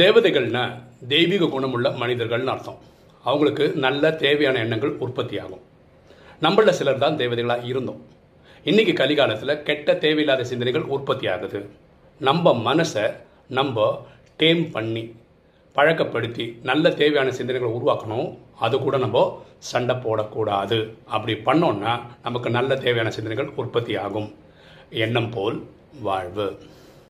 தேவதைகள்னா தெய்வீக குணமுள்ள மனிதர்கள்னு அர்த்தம். அவங்களுக்கு நல்ல தேவையான எண்ணங்கள் உற்பத்தி ஆகும் நம்மள சிலர் தான் தேவதைகளாக இருந்தோம். இன்னைக்கு கலிகாலத்தில் கெட்ட தேவையில்லாத சிந்தனைகள் உற்பத்தி ஆகுது நம்ம மனசை நம்ம டேம் பண்ணி பழக்கப்படுத்தி நல்ல தேவையான சிந்தனைகளை உருவாக்கணும். அது கூட நம்ம சண்டை போடக்கூடாது. அப்படி பண்ணோன்னா நமக்கு நல்ல தேவையான சிந்தனைகள் உற்பத்தி ஆகும் எண்ணம் போல் வாழ்வு.